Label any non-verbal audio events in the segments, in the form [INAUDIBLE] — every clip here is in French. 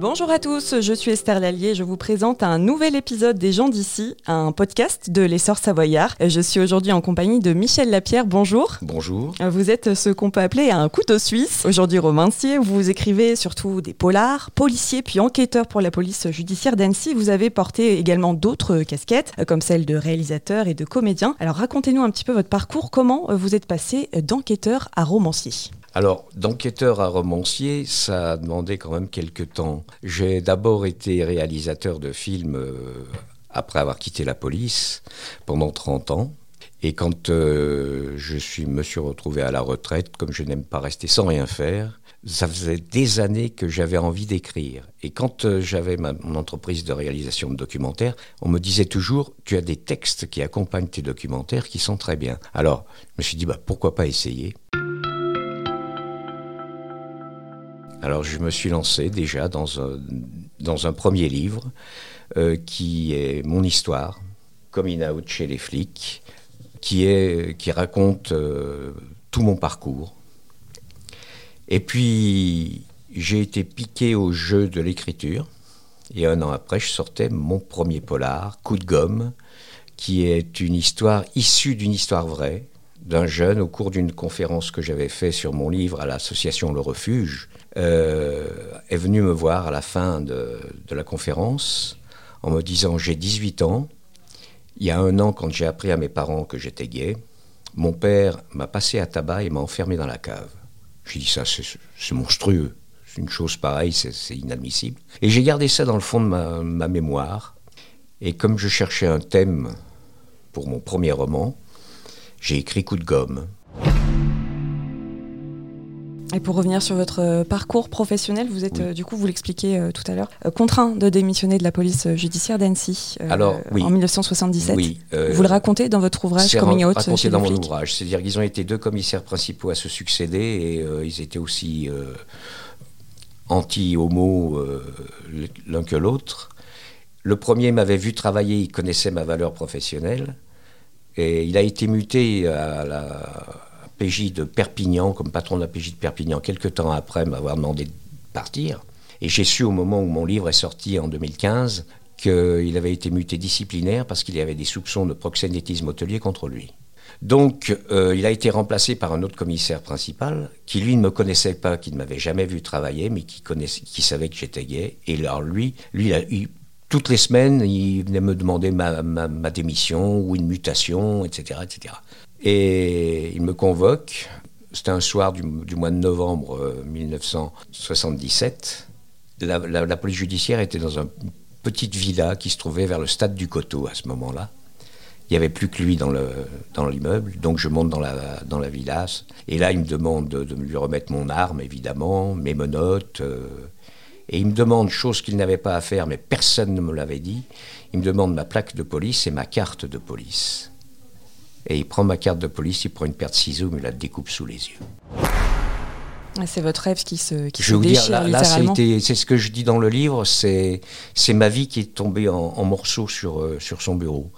Bonjour à tous, je suis Esther Lallier, je vous présente un nouvel épisode des gens d'ici, un podcast de l'essor savoyard. Je suis aujourd'hui en compagnie de Michel Lapierre, bonjour. Bonjour. Vous êtes ce qu'on peut appeler un couteau suisse. Aujourd'hui romancier, vous écrivez surtout des polars, policiers puis enquêteur pour la police judiciaire d'Annecy. Vous avez porté également d'autres casquettes, comme celle de réalisateur et de comédien. Alors racontez-nous un petit peu votre parcours, comment vous êtes passé d'enquêteur à romancier? Alors, d'enquêteur à romancier, ça a demandé quand même quelques temps. J'ai d'abord été réalisateur de films euh, après avoir quitté la police pendant 30 ans. Et quand euh, je suis, me suis retrouvé à la retraite, comme je n'aime pas rester sans rien faire, ça faisait des années que j'avais envie d'écrire. Et quand euh, j'avais mon entreprise de réalisation de documentaires, on me disait toujours, tu as des textes qui accompagnent tes documentaires qui sont très bien. Alors, je me suis dit, bah, pourquoi pas essayer? Alors je me suis lancé déjà dans un, premier livre euh, qui est mon histoire, Coming Out chez les flics, qui raconte euh, tout mon parcours. Et puis j'ai été piqué au jeu de l'écriture. Et un an après, je sortais mon premier polar, Coup de gomme, qui est une histoire issue d'une histoire vraie, d'un jeune au cours d'une conférence que j'avais faite sur mon livre à l'association Le Refuge, euh, est venu me voir à la fin de, la conférence en me disant j'ai 18 ans, il y a un an quand j'ai appris à mes parents que j'étais gay, mon père m'a passé à tabac et m'a enfermé dans la cave. J'ai dit ça c'est monstrueux, une chose pareille c'est inadmissible. Et j'ai gardé ça dans le fond de ma mémoire et comme je cherchais un thème pour mon premier roman, j'ai écrit Coup de gomme. Et pour revenir sur votre euh, parcours professionnel, vous êtes, euh, du coup, vous l'expliquez euh, tout à l'heure, contraint de démissionner de la police judiciaire d'Annecy en 1977. Oui, vous le racontez dans votre ouvrage Coming Out raconté dans mon ouvrage. C'est-à-dire qu'ils ont été deux commissaires principaux à se succéder et ils étaient aussi anti-homo l'un que l'autre. Le premier m'avait vu travailler, il connaissait ma valeur professionnelle. Et il a été muté à la PJ de Perpignan, comme patron de la PJ de Perpignan, quelques temps après m'avoir demandé de partir. Et j'ai su au moment où mon livre est sorti en 2015 qu'il avait été muté disciplinaire parce qu'il y avait des soupçons de proxénétisme hôtelier contre lui. Donc, euh, il a été remplacé par un autre commissaire principal qui, lui, ne me connaissait pas, qui ne m'avait jamais vu travailler, mais qui, savait que j'étais gay. Et alors, lui, lui, toutes les semaines, il venait me demander ma, démission ou une mutation, etc., etc. Et il me convoque. C'était un soir du, mois de novembre 1977. Euh, la, police judiciaire était dans une petite villa qui se trouvait vers le stade du Coteau à ce moment-là. Il n'y avait plus que lui dans, l'immeuble, donc je monte dans la, dans la villa. Et là, il me demande de, lui remettre mon arme, évidemment, mes menottes. Euh, et il me demande, chose qu'il n'avait pas à faire, mais personne ne me l'avait dit, il me demande ma plaque de police et ma carte de police. Et il prend ma carte de police, il prend une paire de ciseaux, mais la découpe sous les yeux. Ah, c'est votre rêve qui se, qui je se déchire, dire, là, c'est ce que je dis dans le livre, c'est ma vie qui est tombée en, morceaux sur, euh, sur son bureau.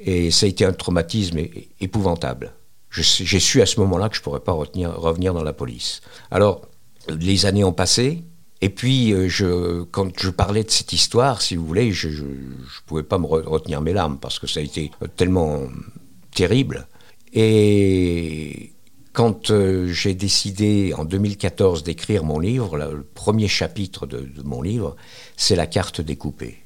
Et ça a été un traumatisme épouvantable. J'ai su à ce moment-là que je ne pourrais pas revenir dans la police. Alors, les années ont passé, et puis, euh, je, quand je parlais de cette histoire, si vous voulez, je ne pouvais pas me retenir mes larmes, parce que ça a été tellement terrible. Et quand euh, j'ai décidé en 2014 d'écrire mon livre, le premier chapitre de, mon livre, c'est la carte découpée.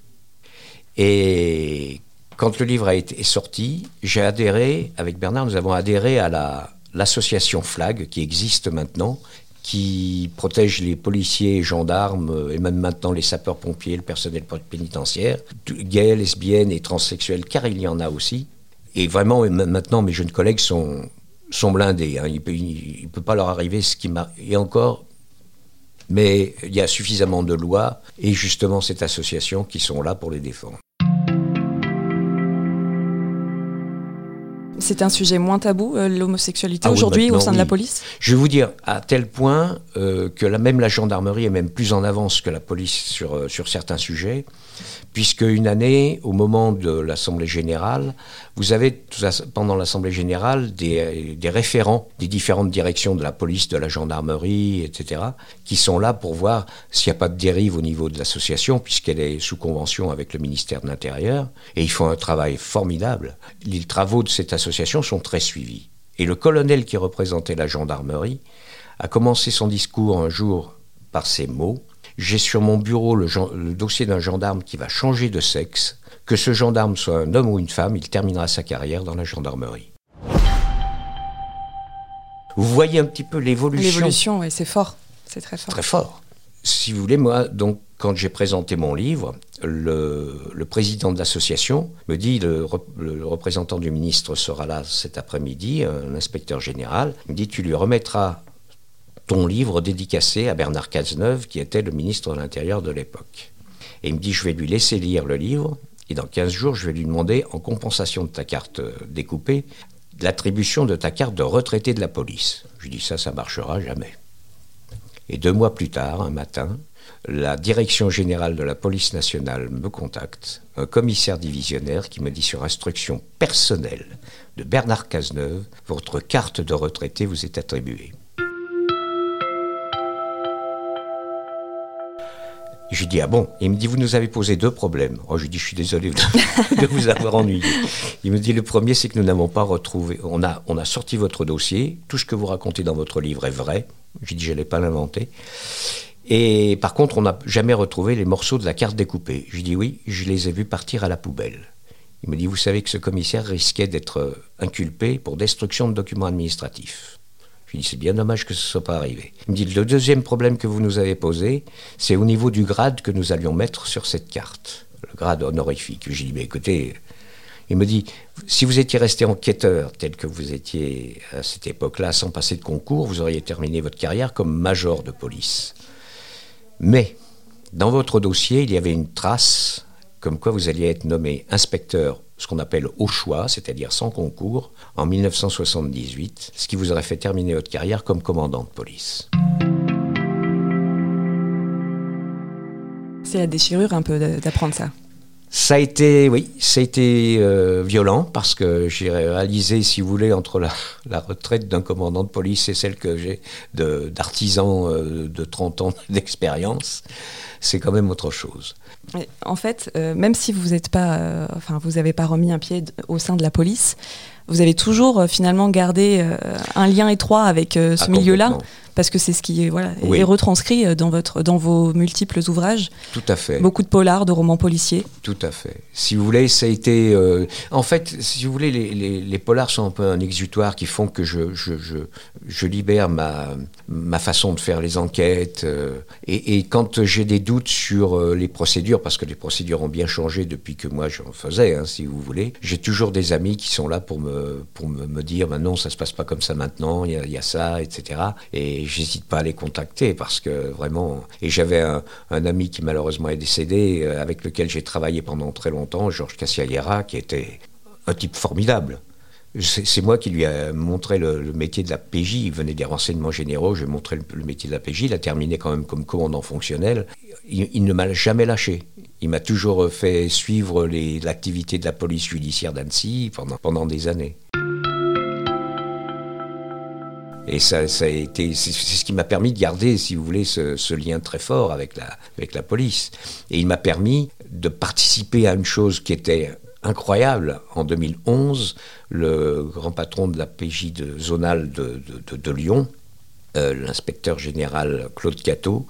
Et quand le livre a été sorti, j'ai adhéré, avec Bernard, nous avons adhéré à l'association FLAG qui existe maintenant, qui protège les policiers, gendarmes et même maintenant les sapeurs-pompiers, le personnel pénitentiaire, gays, lesbiennes et transsexuels, car il y en a aussi. Et vraiment, maintenant, mes jeunes collègues sont, sont blindés. Hein. Il ne peut, pas leur arriver ce qui m'a. Et encore, mais il y a suffisamment de lois et justement cette association qui sont là pour les défendre. C'est un sujet moins tabou, euh, l'homosexualité, ah aujourd'hui au sein de la police? Je vais vous dire, à tel point euh, que la, même la gendarmerie est même plus en avance que la police sur, euh, sur certains sujets, puisque une année, au moment de l'Assemblée générale, vous avez pendant l'Assemblée générale des, des, référents des différentes directions de la police, de la gendarmerie, etc., qui sont là pour voir s'il n'y a pas de dérive au niveau de l'association, puisqu'elle est sous convention avec le ministère de l'Intérieur. Et ils font un travail formidable. Les travaux de cette association sont très suivis. Et le colonel qui représentait la gendarmerie a commencé son discours un jour par ces mots. J'ai sur mon bureau le dossier d'un gendarme qui va changer de sexe. Que ce gendarme soit un homme ou une femme, il terminera sa carrière dans la gendarmerie. Vous voyez un petit peu l'évolution. L'évolution, oui, c'est fort. C'est très fort. Très fort. Si vous voulez, moi, donc, quand j'ai présenté mon livre, le, président de l'association me dit le, le, représentant du ministre sera là cet après-midi, l'inspecteur général. Il me dit tu lui remettras ton livre dédicacé à Bernard Cazeneuve, qui était le ministre de l'Intérieur de l'époque. Et il me dit, je vais lui laisser lire le livre, et dans 15 jours, je vais lui demander, en compensation de ta carte euh, découpée, l'attribution de ta carte de retraité de la police. Je dis, ça, ça marchera jamais. Et deux mois plus tard, un matin, la direction générale de la police nationale me contacte, un commissaire divisionnaire qui me dit sur instruction personnelle de Bernard Cazeneuve, votre carte de retraité vous est attribuée. Je lui dis, ah bon? Il me dit, vous nous avez posé deux problèmes. Oh, je lui dis, je suis désolé de vous avoir ennuyé. Il me dit, le premier, c'est que nous n'avons pas retrouvé. On a, on a sorti votre dossier. Tout ce que vous racontez dans votre livre est vrai. Je lui dis, je n'allais pas l'inventer. Et par contre, on n'a jamais retrouvé les morceaux de la carte découpée. Je lui dis, oui, je les ai vus partir à la poubelle. Il me dit, vous savez que ce commissaire risquait d'être inculpé pour destruction de documents administratifs. Je lui dis, c'est bien dommage que ce ne soit pas arrivé. Il me dit, le deuxième problème que vous nous avez posé, c'est au niveau du grade que nous allions mettre sur cette carte, le grade honorifique. Je lui dis, mais écoutez, il me dit, si vous étiez resté enquêteur tel que vous étiez à cette époque-là, sans passer de concours, vous auriez terminé votre carrière comme major de police. Mais, dans votre dossier, il y avait une trace comme quoi vous alliez être nommé inspecteur ce qu'on appelle au choix, c'est-à-dire sans concours, en 1978, ce qui vous aurait fait terminer votre carrière comme commandant de police. C'est la déchirure un peu d'apprendre ça. Ça a été, oui, ça a été euh, violent parce que j'ai réalisé, si vous voulez, entre la, [LAUGHS] retraite d'un commandant de police et celle que j'ai d'artisan de, euh, de 30 ans [LAUGHS] d'expérience, c'est quand même autre chose. En fait, euh, même si vous n'êtes pas, enfin, vous n'avez pas remis un pied au sein de la police, vous avez toujours finalement gardé un lien étroit avec ce ah, milieu-là parce que c'est ce qui est, voilà, est retranscrit euh, dans, votre, dans vos multiples ouvrages. Tout à fait. Beaucoup de polars, de romans policiers. Tout à fait. Si vous voulez, ça a été... Euh, en fait, si vous voulez, les, les, les, polars sont un peu un exutoire qui font que je, je, je, je libère ma, ma façon de faire les enquêtes. Euh, et, et, quand j'ai des doutes sur les procédures, parce que les procédures ont bien changé depuis que moi j'en faisais, hein, si vous voulez, j'ai toujours des amis qui sont là pour me, pour me, me dire, ben non, ça se passe pas comme ça maintenant, il y, y, a ça, etc. Et j'hésite pas à les contacter parce que vraiment. Et j'avais un, ami qui malheureusement est décédé, euh, avec lequel j'ai travaillé pendant très longtemps, Georges Cassialiera, qui était un type formidable. C'est moi qui lui ai montré le, métier de la PJ. Il venait des renseignements généraux, je lui ai montré le, métier de la PJ. Il a terminé quand même comme commandant fonctionnel. Il, ne m'a jamais lâché. Il m'a toujours fait suivre l'activité de la police judiciaire d'Annecy pendant, pendant des années. Et c'est ce qui m'a permis de garder, si vous voulez, ce, lien très fort avec la, police. Et il m'a permis de participer à une chose qui était incroyable. En 2011, le grand patron de la PJ de zonale de, Lyon, euh, l'inspecteur général Claude Cateau,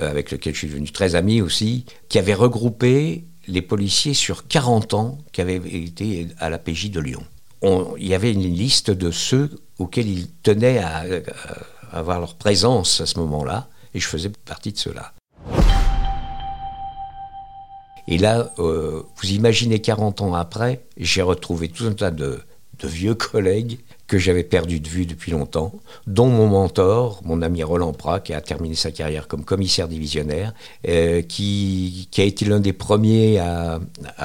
euh, avec lequel je suis devenu très ami aussi, qui avait regroupé les policiers sur 40 ans qui avaient été à la PJ de Lyon. Il y avait une liste de ceux auxquels ils tenaient à, avoir leur présence à ce moment-là, et je faisais partie de ceux-là. Et là, euh, vous imaginez 40 ans après, j'ai retrouvé tout un tas de, vieux collègues que j'avais perdus de vue depuis longtemps, dont mon mentor, mon ami Roland Prat, qui a terminé sa carrière comme commissaire divisionnaire, euh, qui, a été l'un des premiers à,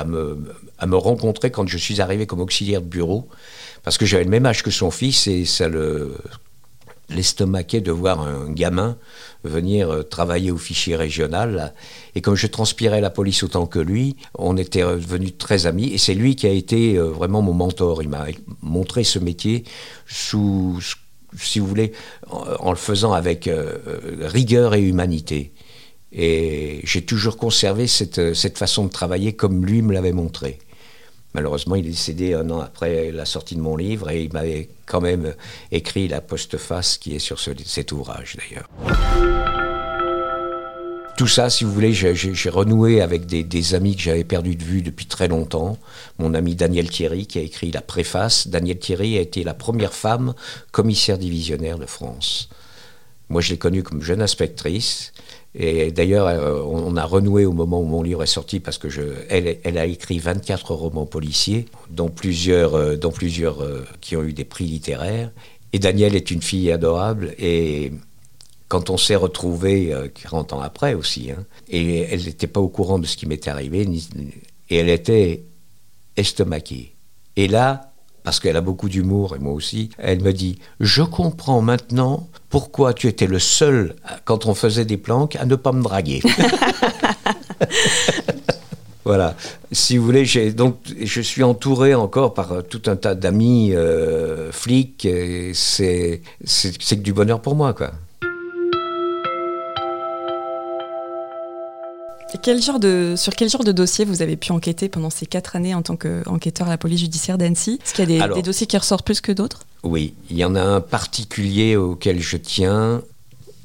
me, à me rencontrer quand je suis arrivé comme auxiliaire de bureau parce que j'avais le même âge que son fils et ça le l'estomaquait de voir un gamin venir euh, travailler au fichier régional. Et comme je transpirais la police autant que lui, on était devenus très amis. Et c'est lui qui a été euh, vraiment mon mentor. Il m'a montré ce métier sous, si vous voulez, en, le faisant avec euh, rigueur et humanité. Et j'ai toujours conservé cette, cette façon de travailler comme lui me l'avait montré. Malheureusement, il est décédé un an après la sortie de mon livre et il m'avait quand même écrit la postface qui est sur cet ouvrage d'ailleurs. Tout ça, si vous voulez, j'ai renoué avec des, amis que j'avais perdus de vue depuis très longtemps. Mon ami Daniel Thierry qui a écrit la préface. Daniel Thierry a été la première femme commissaire divisionnaire de France. Moi, je l'ai connue comme jeune inspectrice. Et d'ailleurs, euh, on a renoué au moment où mon livre est sorti parce que elle, a écrit 24 romans policiers, dont plusieurs, euh, dont plusieurs euh, qui ont eu des prix littéraires. Et Danielle est une fille adorable et quand on s'est retrouvés 40 ans après aussi, hein, et elle n'était pas au courant de ce qui m'était arrivé, et elle était estomaquée. Et là, parce qu'elle a beaucoup d'humour et moi aussi, elle me dit Je comprends maintenant pourquoi tu étais le seul, quand on faisait des planques, à ne pas me draguer. [LAUGHS] [LAUGHS] voilà. Si vous voulez, donc, je suis entouré encore par euh, tout un tas d'amis euh, flics. C'est que du bonheur pour moi, quoi. Quel genre de, sur quel genre de dossier vous avez pu enquêter pendant ces quatre années en tant qu'enquêteur à la police judiciaire d'Annecy? Est-ce qu'il y a des, dossiers qui ressortent plus que d'autres? Oui, il y en a un particulier auquel je tiens,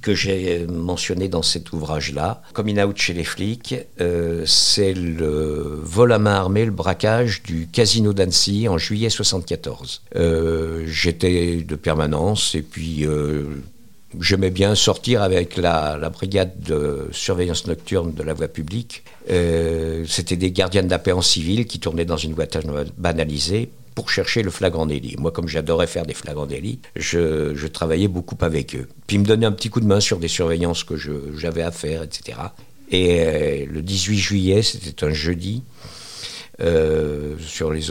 que j'ai mentionné dans cet ouvrage-là. Coming out chez les flics, euh, c'est le vol à main armée, le braquage du casino d'Annecy en juillet 74. Euh, j'étais de permanence et puis euh, J'aimais bien sortir avec la, brigade de surveillance nocturne de la voie publique. Euh, c'était des gardiens de la paix en civil qui tournaient dans une voiture banalisée pour chercher le flagrant délit. Moi, comme j'adorais faire des flagrants délits, je, travaillais beaucoup avec eux. Puis ils me donnaient un petit coup de main sur des surveillances que j'avais à faire, etc. Et euh, le 18 juillet, c'était un jeudi, euh, sur les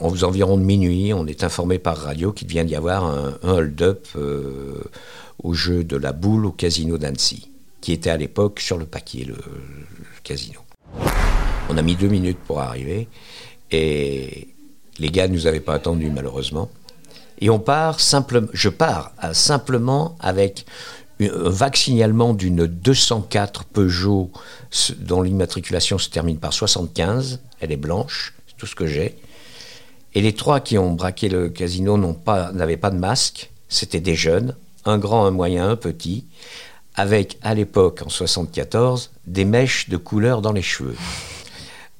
environs de minuit, on est informé par radio qu'il vient d'y avoir un, hold-up au jeu de la boule au casino d'Annecy, qui était à l'époque sur le paquet, le, casino. On a mis deux minutes pour arriver et les gars ne nous avaient pas attendu malheureusement. Et on part simplement, je pars simplement avec un vague signalement d'une 204 Peugeot dont l'immatriculation se termine par 75. Elle est blanche, c'est tout ce que j'ai. Et les trois qui ont braqué le casino n'avaient pas, pas de masque. C'était des jeunes un grand, un moyen, un petit, avec à l'époque, en 74, des mèches de couleur dans les cheveux.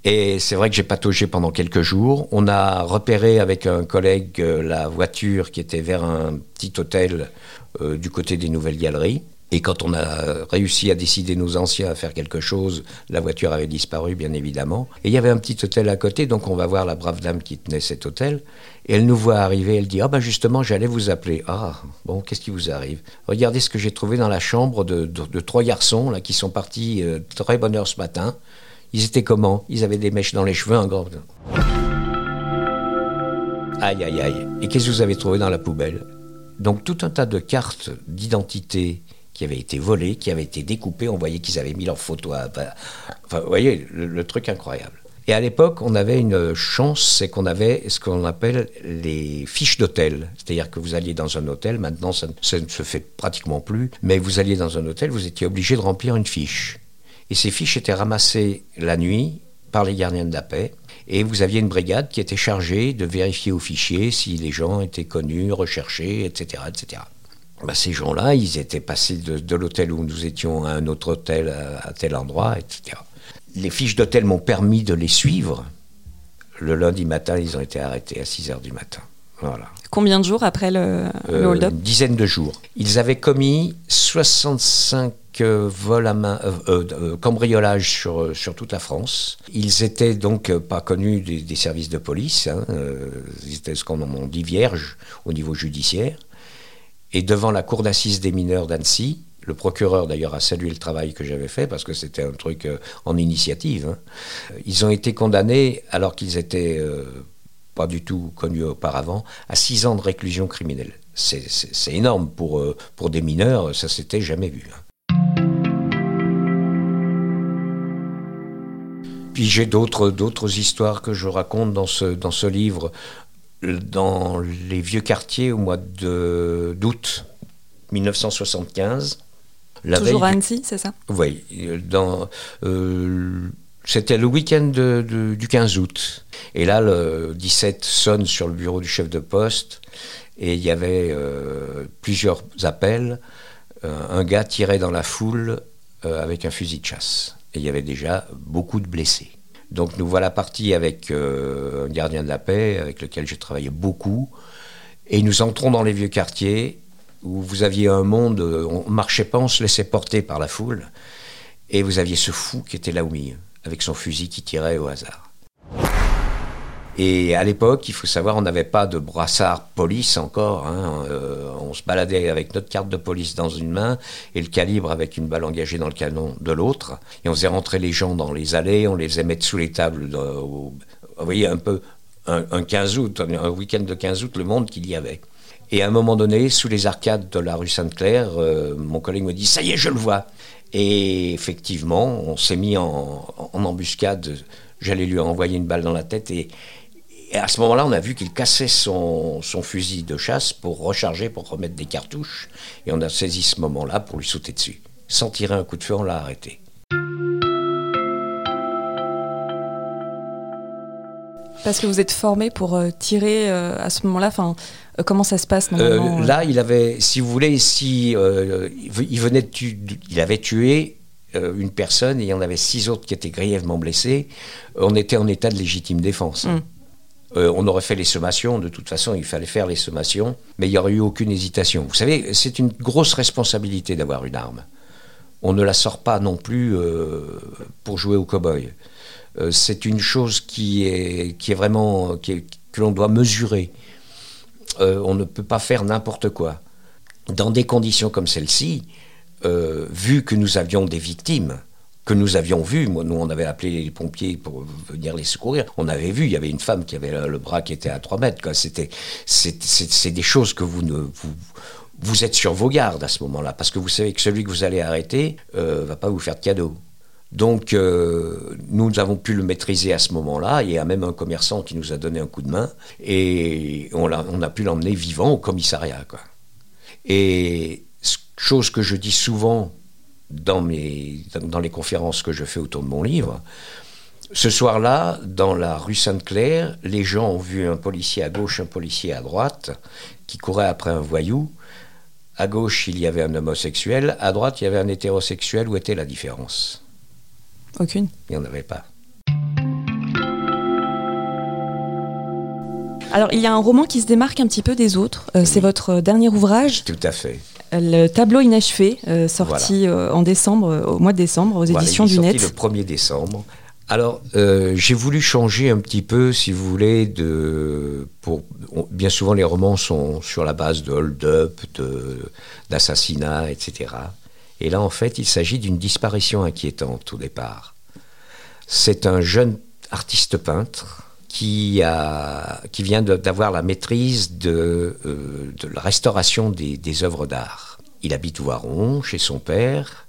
Et c'est vrai que j'ai pataugé pendant quelques jours. On a repéré avec un collègue euh, la voiture qui était vers un petit hôtel euh, du côté des Nouvelles Galeries. Et quand on a réussi à décider nos anciens à faire quelque chose, la voiture avait disparu, bien évidemment. Et il y avait un petit hôtel à côté, donc on va voir la brave dame qui tenait cet hôtel. Et elle nous voit arriver, elle dit Ah, ben justement, j'allais vous appeler. Ah, bon, qu'est-ce qui vous arrive? Regardez ce que j'ai trouvé dans la chambre de, trois garçons là, qui sont partis euh, très bonne heure ce matin. Ils étaient comment? Ils avaient des mèches dans les cheveux, un grand. Aïe, aïe, aïe. Et qu'est-ce que vous avez trouvé dans la poubelle? Donc, tout un tas de cartes d'identité qui avaient été volés, qui avaient été découpés. On voyait qu'ils avaient mis leur photo. À... Enfin, vous voyez, le, truc incroyable. Et à l'époque, on avait une chance, c'est qu'on avait ce qu'on appelle les fiches d'hôtel. C'est-à-dire que vous alliez dans un hôtel, maintenant ça, ça, ne se fait pratiquement plus, mais vous alliez dans un hôtel, vous étiez obligé de remplir une fiche. Et ces fiches étaient ramassées la nuit par les gardiens de la paix. Et vous aviez une brigade qui était chargée de vérifier au fichier si les gens étaient connus, recherchés, etc. etc. Bah, ces gens-là, ils étaient passés de, l'hôtel où nous étions à un autre hôtel à, tel endroit, etc. Les fiches d'hôtel m'ont permis de les suivre. Le lundi matin, ils ont été arrêtés à 6 heures du matin. Voilà. Combien de jours après le, euh, hold-up Une dizaine de jours. Ils avaient commis 65 euh, vols à main, euh, cambriolages sur, sur toute la France. Ils étaient donc pas connus des, services de police. Hein, ils étaient ce qu'on dit vierges au niveau judiciaire. Et devant la cour d'assises des mineurs d'Annecy, le procureur d'ailleurs a salué le travail que j'avais fait parce que c'était un truc euh, en initiative. Hein. Ils ont été condamnés alors qu'ils étaient euh, pas du tout connus auparavant à six ans de réclusion criminelle. c'est énorme pour, euh, pour des mineurs, ça s'était jamais vu. Hein. Puis j'ai d'autres d'autres histoires que je raconte dans ce, dans ce livre, dans les vieux quartiers au mois d'août 1975. Toujours à Annecy, c'est ça? Oui. Euh, c'était le week-end du 15 août. Et là, le 17 sonne sur le bureau du chef de poste et il y avait euh, plusieurs appels. Euh, un gars tirait dans la foule avec un fusil de chasse. Et il y avait déjà beaucoup de blessés. Donc nous voilà partis avec un gardien de la paix avec lequel j'ai travaillé beaucoup. Et nous entrons dans les vieux quartiers où vous aviez un monde, on ne marchait pas, on se laissait porter par la foule. Et vous aviez ce fou qui était là au milieu avec son fusil qui tirait au hasard. Et à l'époque, il faut savoir, on n'avait pas de brassard police encore. Hein. Euh, on se baladait avec notre carte de police dans une main et le calibre avec une balle engagée dans le canon de l'autre. Et on faisait rentrer les gens dans les allées, on les faisait mettre sous les tables. vous voyez, un peu un, 15 août, un week-end de 15 août, le monde qu'il y avait. Et à un moment donné, sous les arcades de la rue Sainte-Claire, euh, mon collègue me dit Ça y est, je le vois. Et effectivement, on s'est mis en, embuscade. J'allais lui envoyer une balle dans la tête. Et, à ce moment-là, on a vu qu'il cassait son, fusil de chasse pour recharger, pour remettre des cartouches. Et on a saisi ce moment-là pour lui sauter dessus. Sans tirer un coup de feu, on l'a arrêté. Parce que vous êtes formé pour euh, tirer euh, à ce moment-là. Enfin, euh, comment ça se passe normalement Là, il avait, si vous voulez, si il venait de il avait tué une personne et il y en avait six autres qui étaient grièvement blessés. On était en état de légitime défense. Hein. Mm. on aurait fait les sommations, de toute façon, il fallait faire les sommations, mais il n'y aurait eu aucune hésitation. Vous savez, c'est une grosse responsabilité d'avoir une arme. On ne la sort pas non plus pour jouer au cow-boy. Euh, c'est une chose qui est, qui est vraiment que l'on doit mesurer. Euh, on ne peut pas faire n'importe quoi. Dans des conditions comme celle-ci, euh, vu que nous avions des victimes, que nous avions vues, moi, nous on avait appelé les pompiers pour venir les secourir, on avait vu, il y avait une femme qui avait le, bras qui était à 3 mètres. C'était, c'est, des choses que vous êtes sur vos gardes à ce moment-là, parce que vous savez que celui que vous allez arrêter ne va pas vous faire de cadeau. Donc, euh, nous avons pu le maîtriser à ce moment-là. Il y a même un commerçant qui nous a donné un coup de main et on a, pu l'emmener vivant au commissariat. Et chose que je dis souvent dans, dans les conférences que je fais autour de mon livre, ce soir-là, dans la rue Sainte-Claire, les gens ont vu un policier à gauche, un policier à droite, qui courait après un voyou. À gauche, il y avait un homosexuel, à droite, il y avait un hétérosexuel. Où était la différence? Aucune Il n'y en avait pas. Alors, il y a un roman qui se démarque un petit peu des autres. Euh, c'est votre dernier ouvrage? Tout à fait. Le tableau inachevé, euh, sorti euh, en décembre, au mois de décembre, aux éditions du Net. le 1er décembre. Alors, j'ai voulu changer un petit peu, si vous voulez, de. Pour, bien souvent, les romans sont sur la base de hold-up, d'assassinats, etc. Et là, en fait, il s'agit d'une disparition inquiétante au départ. C'est un jeune artiste peintre qui, a, qui vient d'avoir la maîtrise de, euh, de la restauration des, des œuvres d'art. Il habite Voiron, chez son père,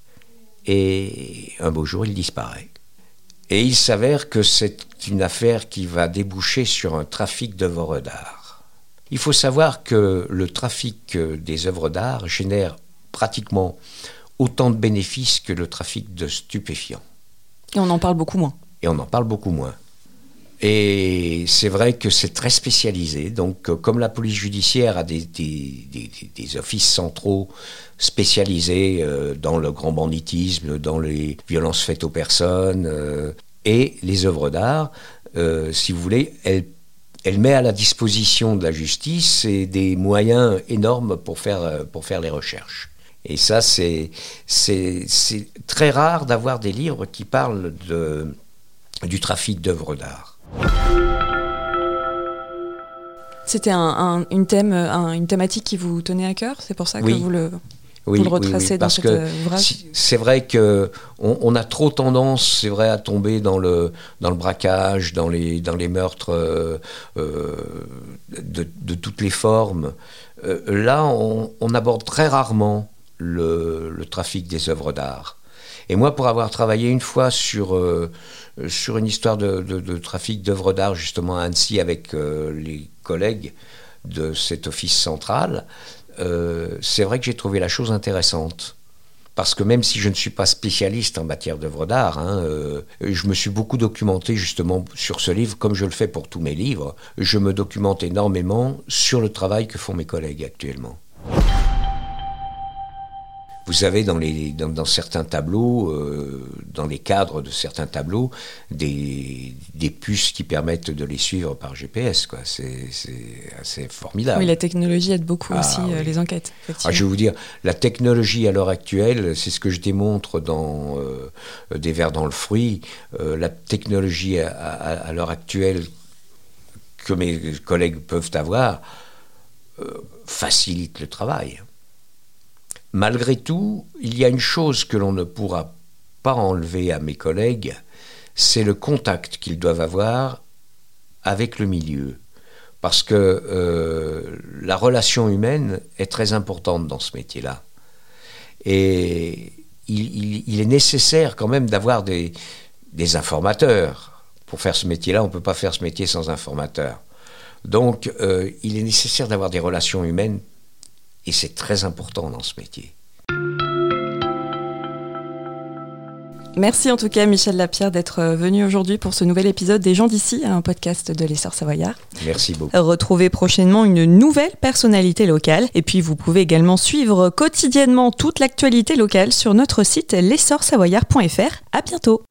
et un beau jour, il disparaît. Et il s'avère que c'est une affaire qui va déboucher sur un trafic d'œuvres d'art. Il faut savoir que le trafic des œuvres d'art génère pratiquement autant de bénéfices que le trafic de stupéfiants. Et on en parle beaucoup moins. Et on en parle beaucoup moins. Et c'est vrai que c'est très spécialisé. Donc, euh, comme la police judiciaire a des, des, offices centraux spécialisés euh, dans le grand banditisme, dans les violences faites aux personnes euh, et les œuvres d'art, si vous voulez, elle, elle met à la disposition de la justice des moyens énormes pour faire, pour faire les recherches. Et ça, c'est très rare d'avoir des livres qui parlent de, du trafic d'œuvres d'art. C'était un, une, thème, une thématique qui vous tenait à cœur C'est pour ça que vous le, le retracez dans cet ouvrage C'est vrai qu'on on a trop tendance, c'est vrai, à tomber dans le, dans le braquage, dans les, dans les meurtres euh, euh, de, de, toutes les formes. là, on, aborde très rarement le, trafic des œuvres d'art. Et moi, pour avoir travaillé une fois sur, sur une histoire de, trafic d'œuvres d'art, justement à Annecy, avec les collègues de cet office central, c'est vrai que j'ai trouvé la chose intéressante parce que même si je ne suis pas spécialiste en matière d'œuvres d'art, hein, euh, je me suis beaucoup documenté justement sur ce livre, comme je le fais pour tous mes livres. Je me documente énormément sur le travail que font mes collègues actuellement. Vous avez dans, les, dans, certains tableaux, euh, dans les cadres de certains tableaux, des, des, puces qui permettent de les suivre par GPS. C'est assez formidable. Oui, la technologie aide beaucoup ah aussi euh, les enquêtes. Ah, je vais vous dire, la technologie à l'heure actuelle, c'est ce que je démontre dans euh, Des vers dans le fruit. la technologie à, à l'heure actuelle que mes collègues peuvent avoir facilite le travail. Malgré tout, il y a une chose que l'on ne pourra pas enlever à mes collègues, c'est le contact qu'ils doivent avoir avec le milieu. Parce que euh, la relation humaine est très importante dans ce métier-là. Et il, est nécessaire quand même d'avoir des, informateurs. Pour faire ce métier-là, on ne peut pas faire ce métier sans informateurs. Donc, euh, il est nécessaire d'avoir des relations humaines et c'est très important dans ce métier. Merci en tout cas Michel Lapierre d'être euh, venu aujourd'hui pour ce nouvel épisode des gens d'ici, un podcast de l'essor savoyard. Merci beaucoup. Retrouvez prochainement une nouvelle personnalité locale et puis vous pouvez également suivre quotidiennement toute l'actualité locale sur notre site l'essorsavoyard.fr. À bientôt.